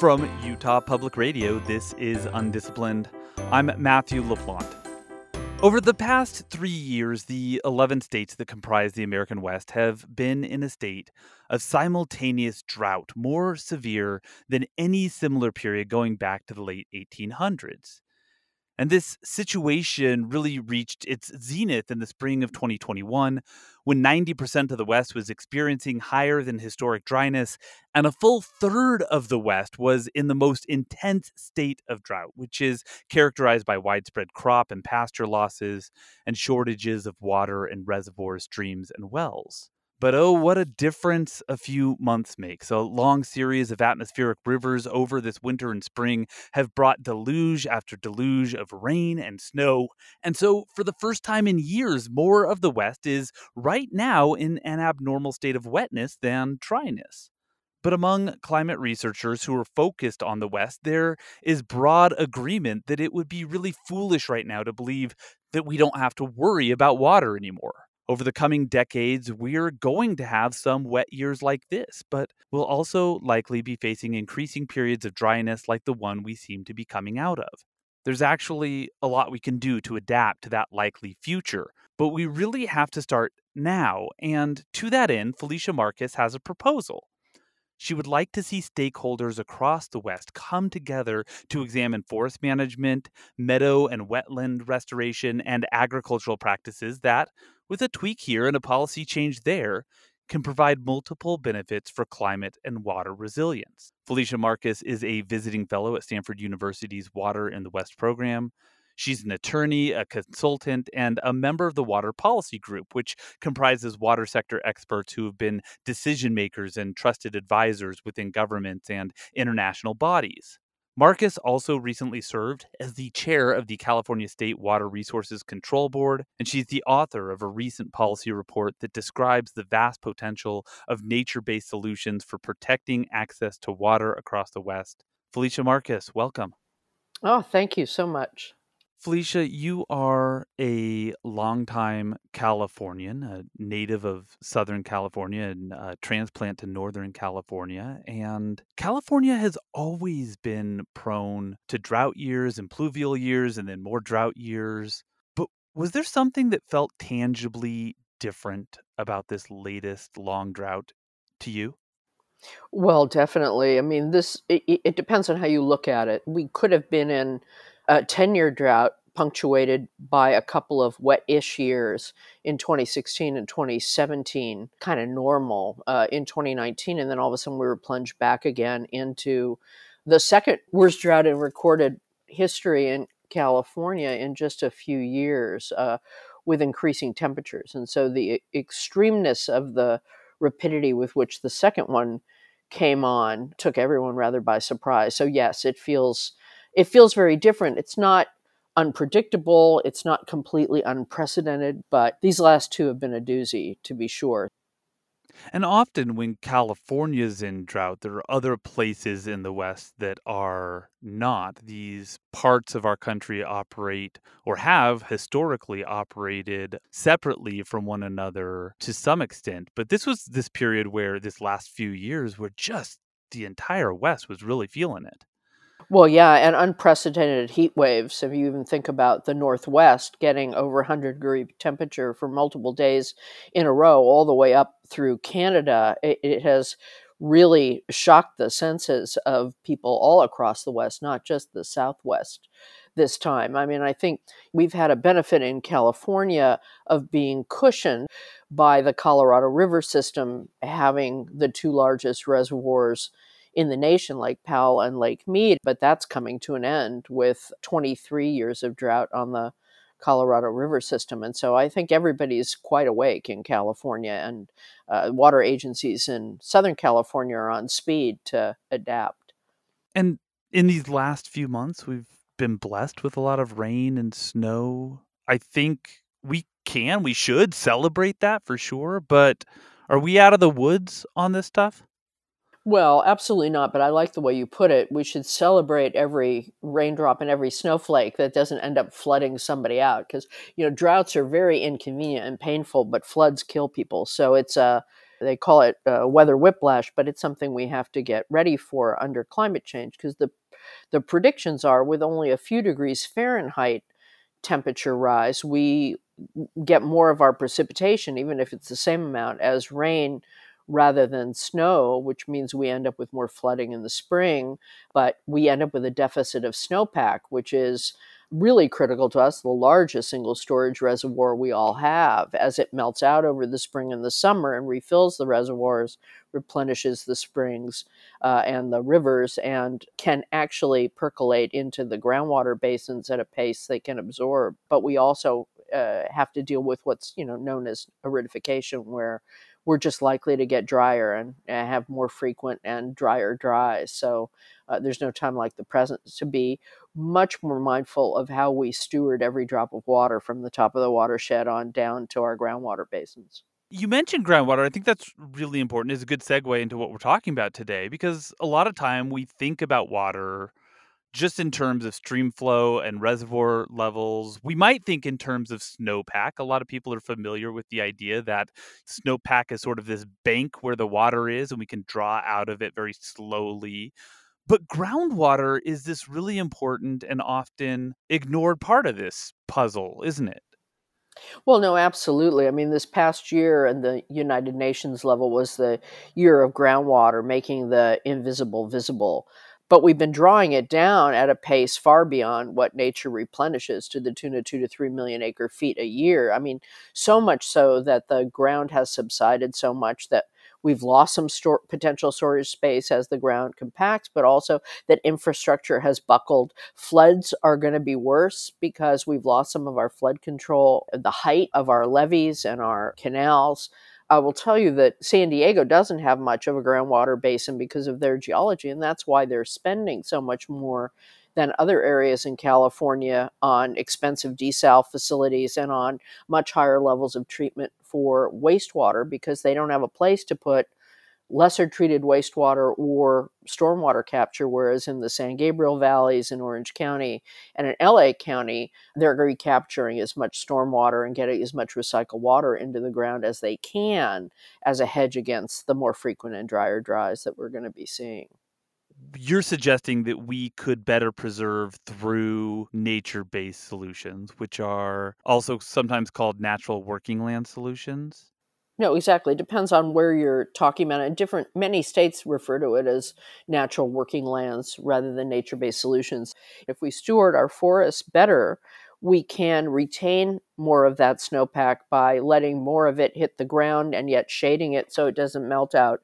From Utah Public Radio, this is Undisciplined. I'm Matthew LaPlante. Over the past three years, the 11 states that comprise the American West have been in a state of simultaneous drought, more severe than any similar period going back to the late 1800s. And this situation really reached its zenith in the spring of 2021 when 90% of the West was experiencing higher than historic dryness, and a full third of the West was in the most intense state of drought, which is characterized by widespread crop and pasture losses and shortages of water in reservoirs, streams, and wells. But oh, what a difference a few months makes. A long series of atmospheric rivers over this winter and spring have brought deluge after deluge of rain and snow. And so, for the first time in years, more of the West is right now in an abnormal state of wetness than dryness. But among climate researchers who are focused on the West, there is broad agreement that it would be really foolish right now to believe that we don't have to worry about water anymore. Over the coming decades, we're going to have some wet years like this, but we'll also likely be facing increasing periods of dryness like the one we seem to be coming out of. There's actually a lot we can do to adapt to that likely future, but we really have to start now. And to that end, Felicia Marcus has a proposal. She would like to see stakeholders across the West come together to examine forest management, meadow and wetland restoration, and agricultural practices that, with a tweak here and a policy change there, can provide multiple benefits for climate and water resilience. Felicia Marcus is a visiting fellow at Stanford University's Water in the West program. She's an attorney, a consultant, and a member of the Water Policy Group, which comprises water sector experts who have been decision makers and trusted advisors within governments and international bodies. Marcus also recently served as the chair of the California State Water Resources Control Board, and she's the author of a recent policy report that describes the vast potential of nature based solutions for protecting access to water across the West. Felicia Marcus, welcome. Oh, thank you so much. Felicia, you are a longtime Californian, a native of Southern California and a transplant to Northern California. And California has always been prone to drought years and pluvial years and then more drought years. But was there something that felt tangibly different about this latest long drought to you? Well, definitely. I mean, this it, it depends on how you look at it. We could have been in a 10 year drought punctuated by a couple of wet-ish years in 2016 and 2017, kind of normal uh, in 2019, and then all of a sudden we were plunged back again into the second worst drought in recorded history in California in just a few years, uh, with increasing temperatures, and so the extremeness of the rapidity with which the second one came on took everyone rather by surprise. So yes, it feels it feels very different. It's not unpredictable, it's not completely unprecedented, but these last two have been a doozy, to be sure. And often, when California's in drought, there are other places in the West that are not. These parts of our country operate or have historically operated separately from one another to some extent. But this was this period where, this last few years, where just the entire West was really feeling it. Well, yeah, and unprecedented heat waves. If you even think about the Northwest getting over 100 degree temperature for multiple days in a row, all the way up through Canada, it, it has really shocked the senses of people all across the West, not just the Southwest this time. I mean, I think we've had a benefit in California of being cushioned by the Colorado River system having the two largest reservoirs in the nation Lake Powell and Lake Mead, but that's coming to an end with 23 years of drought on the Colorado River system. And so I think everybody's quite awake in California, and uh, water agencies in Southern California are on speed to adapt. And in these last few months, we've been blessed with a lot of rain and snow. I think we can, we should celebrate that for sure. But are we out of the woods on this stuff? Well, absolutely not, but I like the way you put it. We should celebrate every raindrop and every snowflake that doesn't end up flooding somebody out because, you know, droughts are very inconvenient and painful, but floods kill people. So it's a They call it weather whiplash, but it's something we have to get ready for under climate change because the the predictions are with only a few degrees Fahrenheit temperature rise, we get more of our precipitation, even if it's the same amount as rain rather than snow, which means we end up with more flooding in the spring, but we end up with a deficit of snowpack, which is really critical to us, the largest single storage reservoir we all have. As it melts out over the spring and the summer and refills the reservoirs, replenishes the springs uh, and the rivers, and can actually percolate into the groundwater basins at a pace they can absorb. But we also uh, have to deal with what's you know known as aridification, where we're just likely to get drier and, and have more frequent and drier dries. So uh, there's no time like the present to be much more mindful of how we steward every drop of water from the top of the watershed on down to our groundwater basins. You mentioned groundwater. I think that's really important. Is a good segue into what we're talking about today because a lot of time we think about water just in terms of stream flow and reservoir levels. We might think in terms of snowpack. A lot of people are familiar with the idea that snowpack is sort of this bank where the water is and we can draw out of it very slowly. But groundwater is this really important and often ignored part of this puzzle, isn't it? Well, no, absolutely. I mean, this past year at the United Nations level was the year of groundwater, making the invisible visible. But we've been drawing it down at a pace far beyond what nature replenishes to the tune of two to three million acre feet a year. I mean, so much so that the ground has subsided so much that We've lost some store, potential storage space as the ground compacts, but also that infrastructure has buckled. Floods are going to be worse because we've lost some of our flood control, the height of our levees and our canals. I will tell you that San Diego doesn't have much of a groundwater basin because of their geology, and that's why they're spending so much more than other areas in California on expensive desal facilities and on much higher levels of treatment for wastewater because they don't have a place to put lesser treated wastewater or stormwater capture, whereas in the San Gabriel valleys in Orange County and in LA County, they're recapturing as much stormwater and getting as much recycled water into the ground as they can as a hedge against the more frequent and drier dries that we're going to be seeing you're suggesting that we could better preserve through nature based solutions, which are also sometimes called natural working land solutions. No, exactly. Depends on where you're talking about it. Different many states refer to it as natural working lands rather than nature-based solutions. If we steward our forests better, we can retain more of that snowpack by letting more of it hit the ground and yet shading it so it doesn't melt out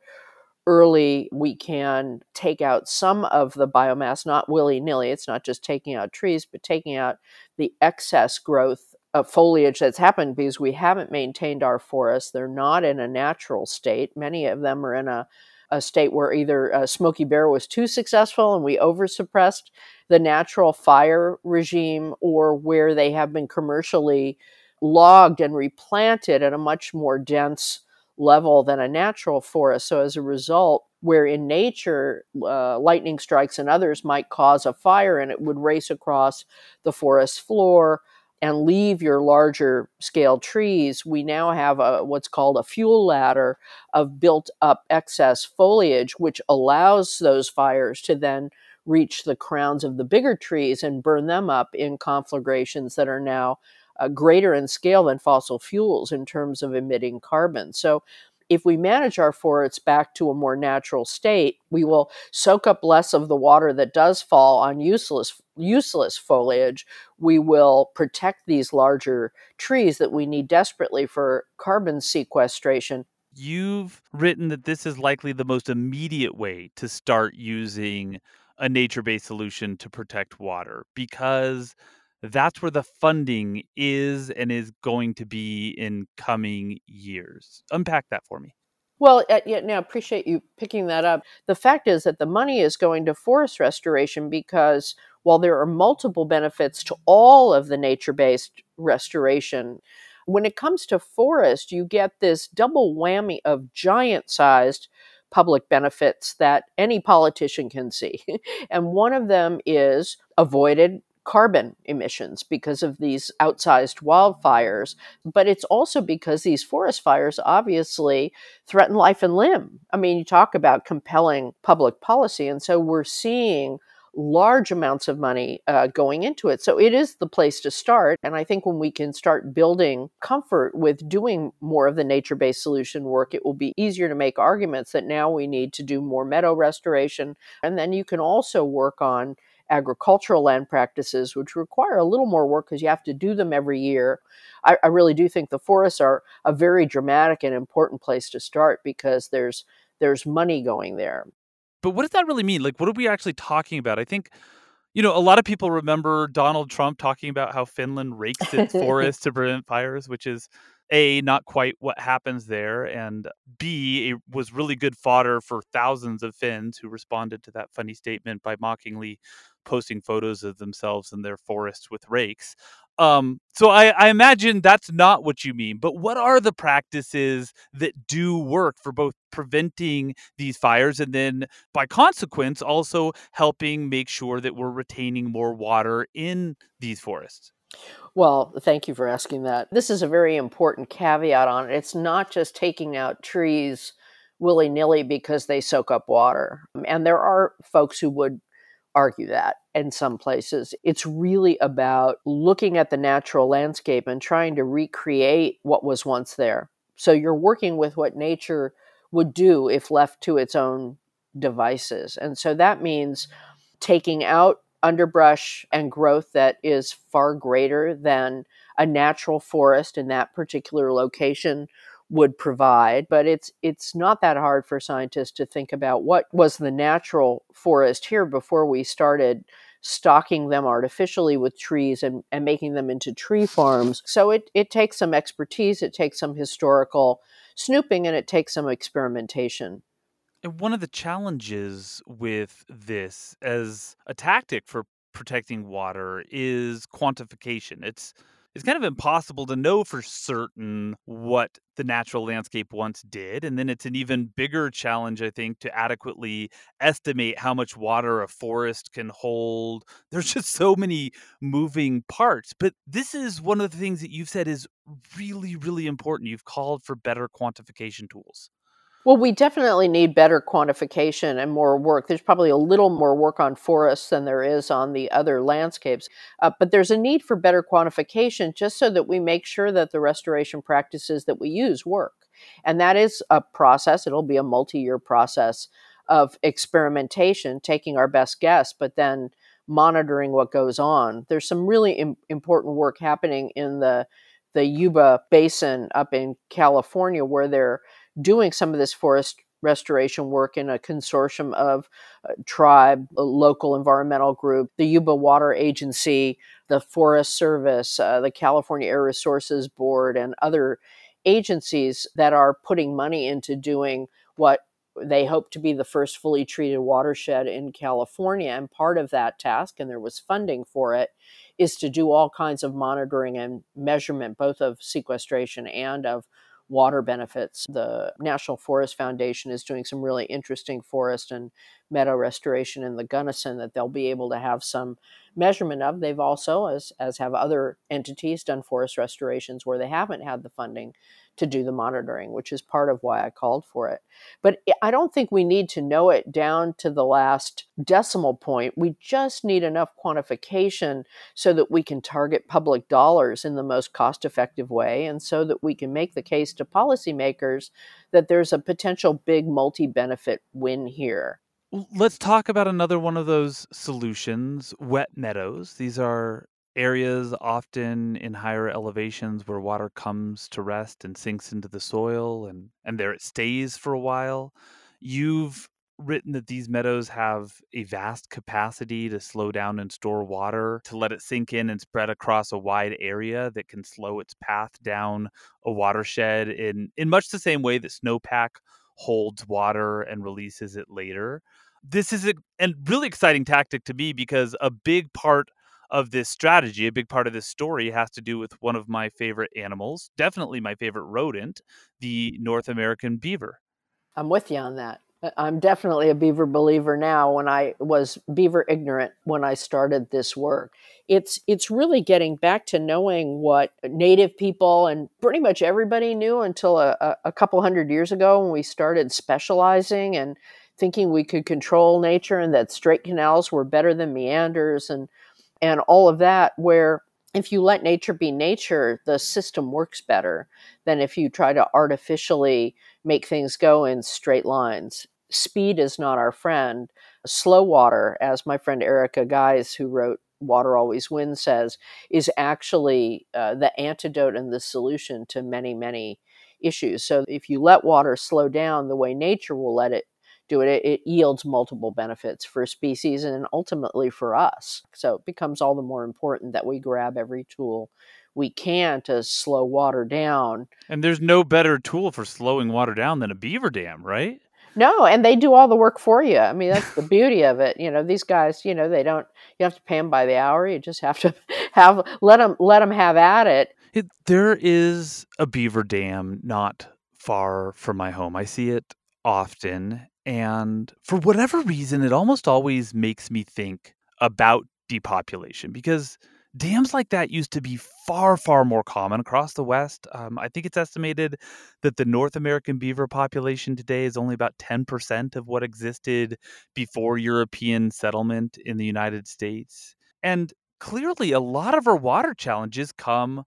early we can take out some of the biomass, not willy nilly. It's not just taking out trees, but taking out the excess growth foliage that's happened because we haven't maintained our forests. They're not in a natural state. Many of them are in a, a state where either uh, Smokey Bear was too successful and we oversuppressed the natural fire regime, or where they have been commercially logged and replanted at a much more dense level than a natural forest. So, as a result, where in nature uh, lightning strikes and others might cause a fire and it would race across the forest floor and leave your larger scale trees, we now have a, what's called a fuel ladder of built up excess foliage, which allows those fires to then reach the crowns of the bigger trees and burn them up in conflagrations that are now uh, greater in scale than fossil fuels in terms of emitting carbon. So, if we manage our forests back to a more natural state, we will soak up less of the water that does fall on useless useless foliage. We will protect these larger trees that we need desperately for carbon sequestration. You've written that this is likely the most immediate way to start using a nature-based solution to protect water because that's where the funding is and is going to be in coming years. Unpack that for me. Well, uh, yeah, now appreciate you picking that up. The fact is that the money is going to forest restoration because while there are multiple benefits to all of the nature based restoration, when it comes to forest, you get this double whammy of giant sized public benefits that any politician can see. and one of them is avoided carbon emissions because of these outsized wildfires, but it's also because these forest fires obviously threaten life and limb. I mean, you talk about compelling public policy, and so we're seeing large amounts of money uh, going into it. So it is the place to start. And I think when we can start building comfort with doing more of the nature based solution work, it will be easier to make arguments that now we need to do more meadow restoration. And then you can also work on agricultural land practices, which require a little more work because you have to do them every year. I, I really do think the forests are a very dramatic and important place to start because there's there's money going there. But what does that really mean? Like, what are we actually talking about? I think, you know, a lot of people remember Donald Trump talking about how Finland rakes its forests to prevent fires, which is a not quite what happens there and b it was really good fodder for thousands of finns who responded to that funny statement by mockingly posting photos of themselves in their forests with rakes um, so I, I imagine that's not what you mean, but what are the practices that do work for both preventing these fires and then by consequence also helping make sure that we're retaining more water in these forests? Well, thank you for asking that. This is a very important caveat on it. It's not just taking out trees willy nilly because they soak up water. And there are folks who would argue that in some places. It's really about looking at the natural landscape and trying to recreate what was once there. So you're working with what nature would do if left to its own devices. And so that means taking out underbrush and growth that is far greater than a natural forest in that particular location would provide but it's it's not that hard for scientists to think about what was the natural forest here before we started stocking them artificially with trees and, and making them into tree farms. So it, it takes some expertise it takes some historical snooping and it takes some experimentation. And one of the challenges with this as a tactic for protecting water is quantification. It's it's kind of impossible to know for certain what the natural landscape once did. And then it's an even bigger challenge, I think, to adequately estimate how much water a forest can hold. There's just so many moving parts. But this is one of the things that you've said is really, really important. You've called for better quantification tools. Well, we definitely need better quantification and more work. There's probably a little more work on forests than there is on the other landscapes, uh, but there's a need for better quantification just so that we make sure that the restoration practices that we use work. And that is a process, it'll be a multi year process of experimentation, taking our best guess, but then monitoring what goes on. There's some really Im- important work happening in the the Yuba Basin up in California where they're doing some of this forest restoration work in a consortium of uh, tribe, local environmental group, the Yuba Water Agency, the Forest Service, uh, the California Air Resources Board, and other agencies that are putting money into doing what they hope to be the first fully treated watershed in California. And part of that task, and there was funding for it, is to do all kinds of monitoring and measurement, both of sequestration and of water benefits. The National Forest Foundation is doing some really interesting forest and meadow restoration in the Gunnison that they'll be able to have some measurement of. They've also, as, as have other entities, done forest restorations where they haven't had the funding to do the monitoring, which is part of why I called for it. But I don't think we need to know it down to the last decimal point. We just need enough quantification so that we can target public dollars in the most cost effective way and so that we can make the case to policymakers that there's a potential big multi benefit win here. Let's talk about another one of those solutions wet meadows. These are areas often in higher elevations where water comes to rest and sinks into the soil and and there it stays for a while you've written that these meadows have a vast capacity to slow down and store water to let it sink in and spread across a wide area that can slow its path down a watershed in in much the same way that snowpack holds water and releases it later this is a and really exciting tactic to me because a big part of this strategy, a big part of this story has to do with one of my favorite animals, definitely my favorite rodent, the North American beaver. I'm with you on that. I'm definitely a beaver believer now when I was beaver ignorant when I started this work. It's it's really getting back to knowing what native people and pretty much everybody knew until a, a couple hundred years ago when we started specializing and thinking we could control nature and that straight canals were better than meanders and and all of that where if you let nature be nature, the system works better than if you try to artificially make things go in straight lines. Speed is not our friend. Slow water, as my friend Erica Gies, who wrote Water Always Wins, says, is actually uh, the antidote and the solution to many, many issues. So if you let water slow down the way nature will let it do it, it yields multiple benefits for species and ultimately for us. So it becomes all the more important that we grab every tool we can to slow water down. And there's no better tool for slowing water down than a beaver dam, right? No, and they do all the work for you. I mean, that's the beauty of it. You know, these guys, you know, they don't. You have to pay them by the hour. You just have to have let them let them have at it. it there is a beaver dam not far from my home. I see it often, and for whatever reason, it almost always makes me think about depopulation because dams like that used to be far, far more common across the West. Um, I think it's estimated that the North American beaver population today is only about 10% of what existed before European settlement in the United States. And clearly, a lot of our water challenges come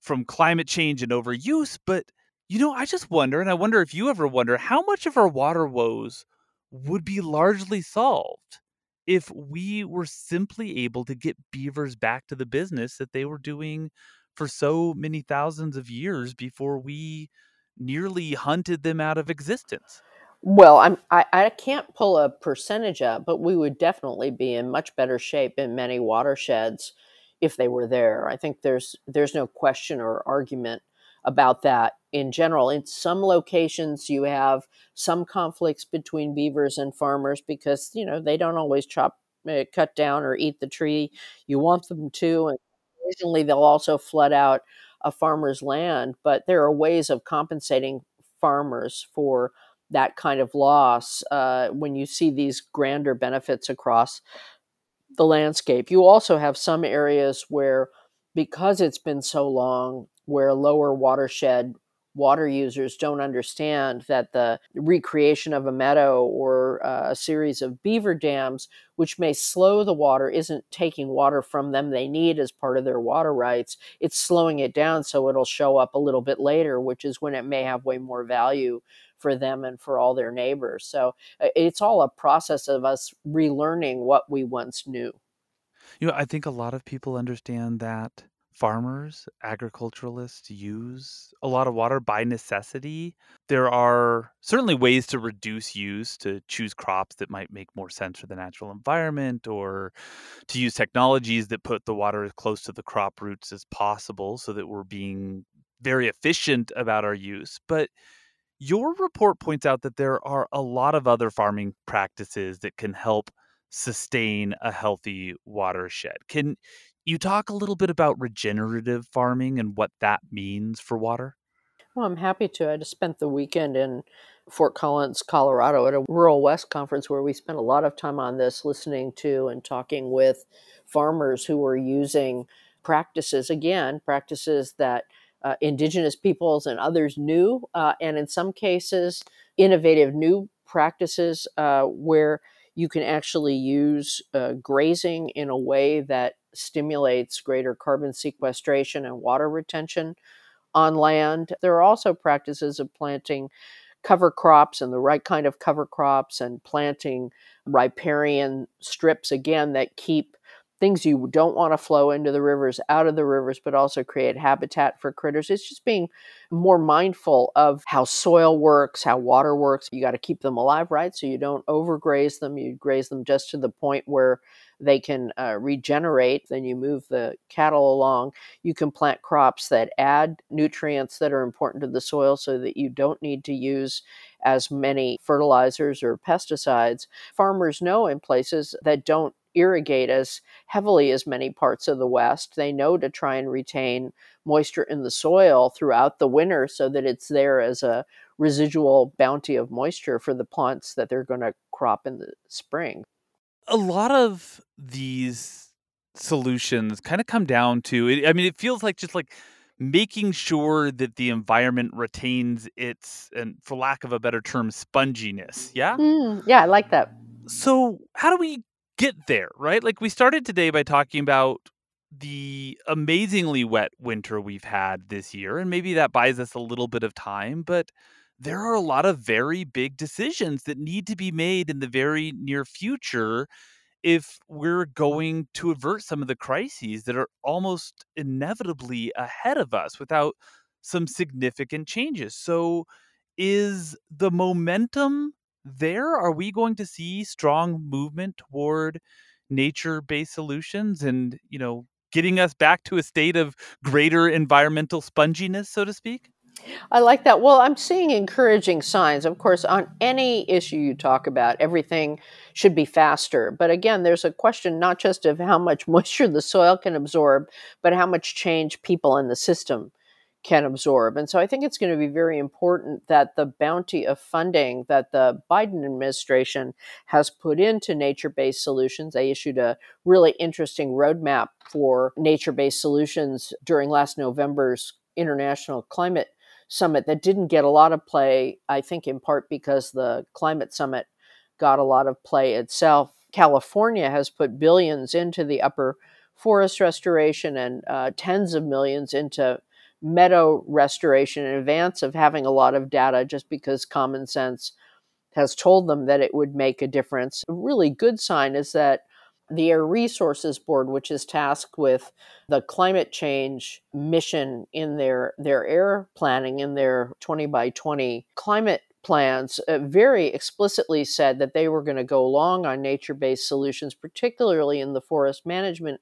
from climate change and overuse, but you know, I just wonder, and I wonder if you ever wonder, how much of our water woes would be largely solved if we were simply able to get beavers back to the business that they were doing for so many thousands of years before we nearly hunted them out of existence. Well, I'm I, I can't pull a percentage up, but we would definitely be in much better shape in many watersheds if they were there. I think there's there's no question or argument about that in general. In some locations, you have some conflicts between beavers and farmers because you know they don't always chop, uh, cut down, or eat the tree you want them to, and occasionally they'll also flood out a farmer's land. But there are ways of compensating farmers for that kind of loss uh, when you see these grander benefits across the landscape. You also have some areas where because it's been so long where lower watershed water users don't understand that the recreation of a meadow or uh, a series of beaver dams, which may slow the water, isn't taking water from them they need as part of their water rights. It's slowing it down so it'll show up a little bit later, which is when it may have way more value for them and for all their neighbors. So uh, it's all a process of us relearning what we once knew. You know, I think a lot of people understand that farmers, agriculturalists use a lot of water by necessity. There are certainly ways to reduce use, to choose crops that might make more sense for the natural environment, or to use technologies that put the water as close to the crop roots as possible so that we're being very efficient about our use. But your report points out that there are a lot of other farming practices that can help sustain a healthy watershed. Can you talk a little bit about regenerative farming and what that means for water? Well, I'm happy to. I just spent the weekend in Fort Collins, Colorado at a Rural West conference where we spent a lot of time on this, listening to and talking with farmers who were using practices, again, practices that uh, indigenous peoples and others knew, uh, and in some cases, innovative new practices uh, where you can actually use uh, grazing in a way that stimulates greater carbon sequestration and water retention on land. There are also practices of planting cover crops and the right kind of cover crops and planting riparian strips again that keep things you don't want to flow into the rivers out of the rivers but also create habitat for critters. It's just being more mindful of how soil works how water works. You got to keep them alive right? So you don't overgraze them. You graze them just to the point where they can uh, regenerate. Then you move the cattle along. You can plant crops that add nutrients that are important to the soil so that you don't need to use as many fertilizers or pesticides. Farmers know in places that don't irrigate as heavily as many parts of the West. They know to try and retain moisture in the soil throughout the winter so that it's there as a residual bounty of moisture for the plants that they're going to crop in the spring. A lot of these solutions kind of come down to I mean, it feels like just like making sure that the environment retains its, and for lack of a better term, sponginess. Yeah. Mm, yeah, I like that. So, how do we get there, right? Like, we started today by talking about the amazingly wet winter we've had this year, and maybe that buys us a little bit of time, but there are a lot of very big decisions that need to be made in the very near future if we're going to avert some of the crises that are almost inevitably ahead of us without some significant changes. So, is the momentum there? Are we going to see strong movement toward nature-based solutions and, you know, getting us back to a state of greater environmental sponginess, so to speak? I like that. Well, I'm seeing encouraging signs. Of course, on any issue you talk about, everything should be faster. But again, there's a question not just of how much moisture the soil can absorb, but how much change people in the system can absorb. And so I think it's going to be very important that the bounty of funding that the Biden administration has put into nature based solutions, they issued a really interesting roadmap for nature based solutions during last November's International Climate Summit that didn't get a lot of play, I think in part because the climate summit got a lot of play itself. California has put billions into the upper forest restoration and uh, tens of millions into meadow restoration in advance of having a lot of data just because common sense has told them that it would make a difference. A really good sign is that the Air Resources Board, which is tasked with the climate change mission in their, their air planning, in their 20 by 20 climate plans, uh, very explicitly said that they were going to go long on nature based solutions, particularly in the forest management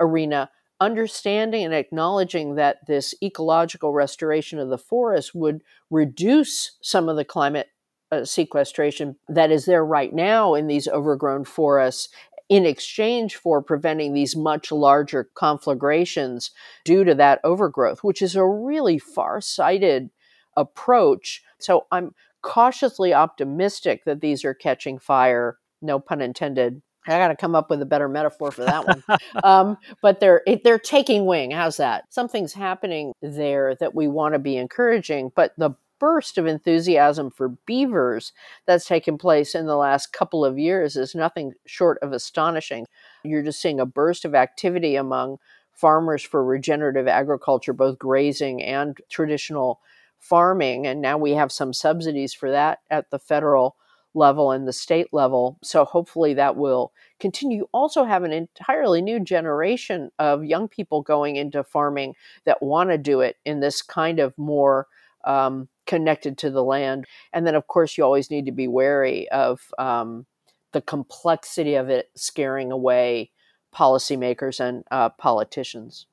arena, understanding and acknowledging that this ecological restoration of the forest would reduce some of the climate uh, sequestration that is there right now in these overgrown forests in exchange for preventing these much larger conflagrations due to that overgrowth, which is a really far sighted approach. So I'm cautiously optimistic that these are catching fire, no pun intended, I got to come up with a better metaphor for that one. um, but they're they're taking wing. How's that? Something's happening there that we want to be encouraging. But the burst of enthusiasm for beavers that's taken place in the last couple of years is nothing short of astonishing. You're just seeing a burst of activity among farmers for regenerative agriculture, both grazing and traditional farming. And now we have some subsidies for that at the federal level and the state level. So hopefully that will continue. You also have an entirely new generation of young people going into farming that want to do it in this kind of more um, connected to the land. And then, of course, you always need to be wary of um, the complexity of it scaring away policymakers and uh, politicians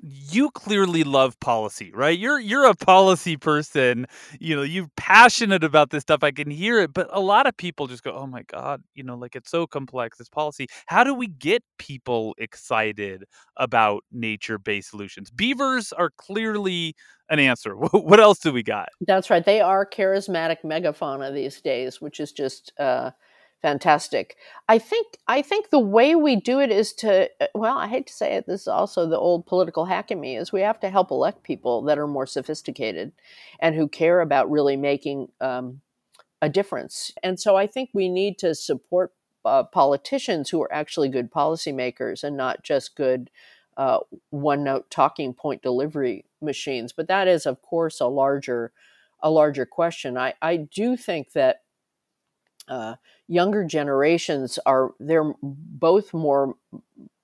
you clearly love policy, right? You're you're a policy person. You know, you're passionate about this stuff. I can hear it, but a lot of people just go, "Oh my god, you know, like it's so complex this policy." How do we get people excited about nature-based solutions? Beavers are clearly an answer. What else do we got? That's right. They are charismatic megafauna these days, which is just uh fantastic. I think I think the way we do it is to uh, well, I hate to say it, this is also the old political hack in me is we have to help elect people that are more sophisticated and who care about really making um, a difference. And so I think we need to support uh, politicians who are actually good policymakers and not just good uh, one note talking point delivery machines. But that is, of course, a larger a larger question. I, I do think that uh, younger generations are they're both more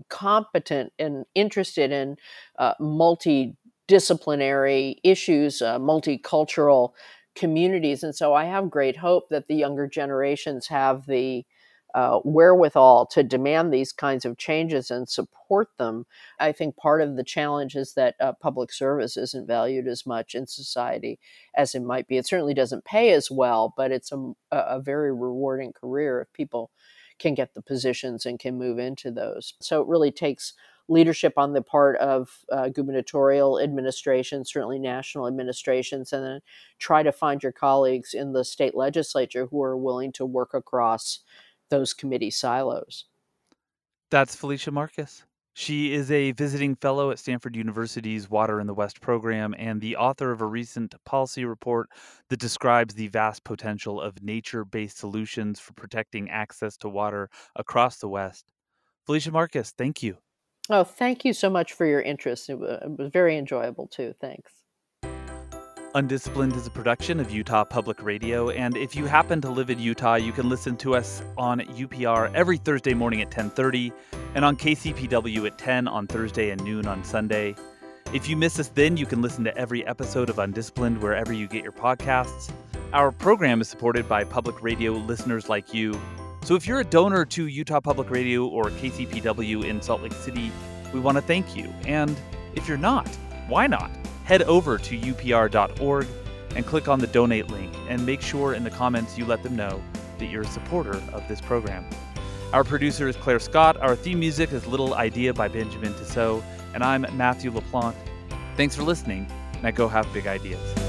competent and interested in uh, multidisciplinary issues, uh, multicultural communities, and so I have great hope that the younger generations have the uh, wherewithal to demand these kinds of changes and support them. I think part of the challenge is that uh, public service isn't valued as much in society as it might be. It certainly doesn't pay as well, but it's a, a very rewarding career if people can get the positions and can move into those. So it really takes leadership on the part of uh, gubernatorial administrations, certainly national administrations, and then try to find your colleagues in the state legislature who are willing to work across those committee silos. That's Felicia Marcus. She is a visiting fellow at Stanford University's Water in the West program and the author of a recent policy report that describes the vast potential of nature based solutions for protecting access to water across the West. Felicia Marcus, thank you. Oh, thank you so much for your interest. It was, very enjoyable too. Thanks. Undisciplined is a production of Utah Public Radio, and if you happen to live in Utah, you can listen to us on UPR every Thursday morning at 10:30 and on KCPW at 10 on Thursday and noon on Sunday. If you miss us then, you can listen to every episode of Undisciplined wherever you get your podcasts. Our program is supported by public radio listeners like you. So if you're a donor to Utah Public Radio or KCPW in Salt Lake City, we want to thank you. And if you're not, why not? Head over to upr.org and click on the donate link and make sure in the comments you let them know that you're a supporter of this program. Our producer is Claire Scott. Our theme music is Little Idea by Benjamin Tissot. And I'm Matthew LaPlante. Thanks for listening. Now go have big ideas.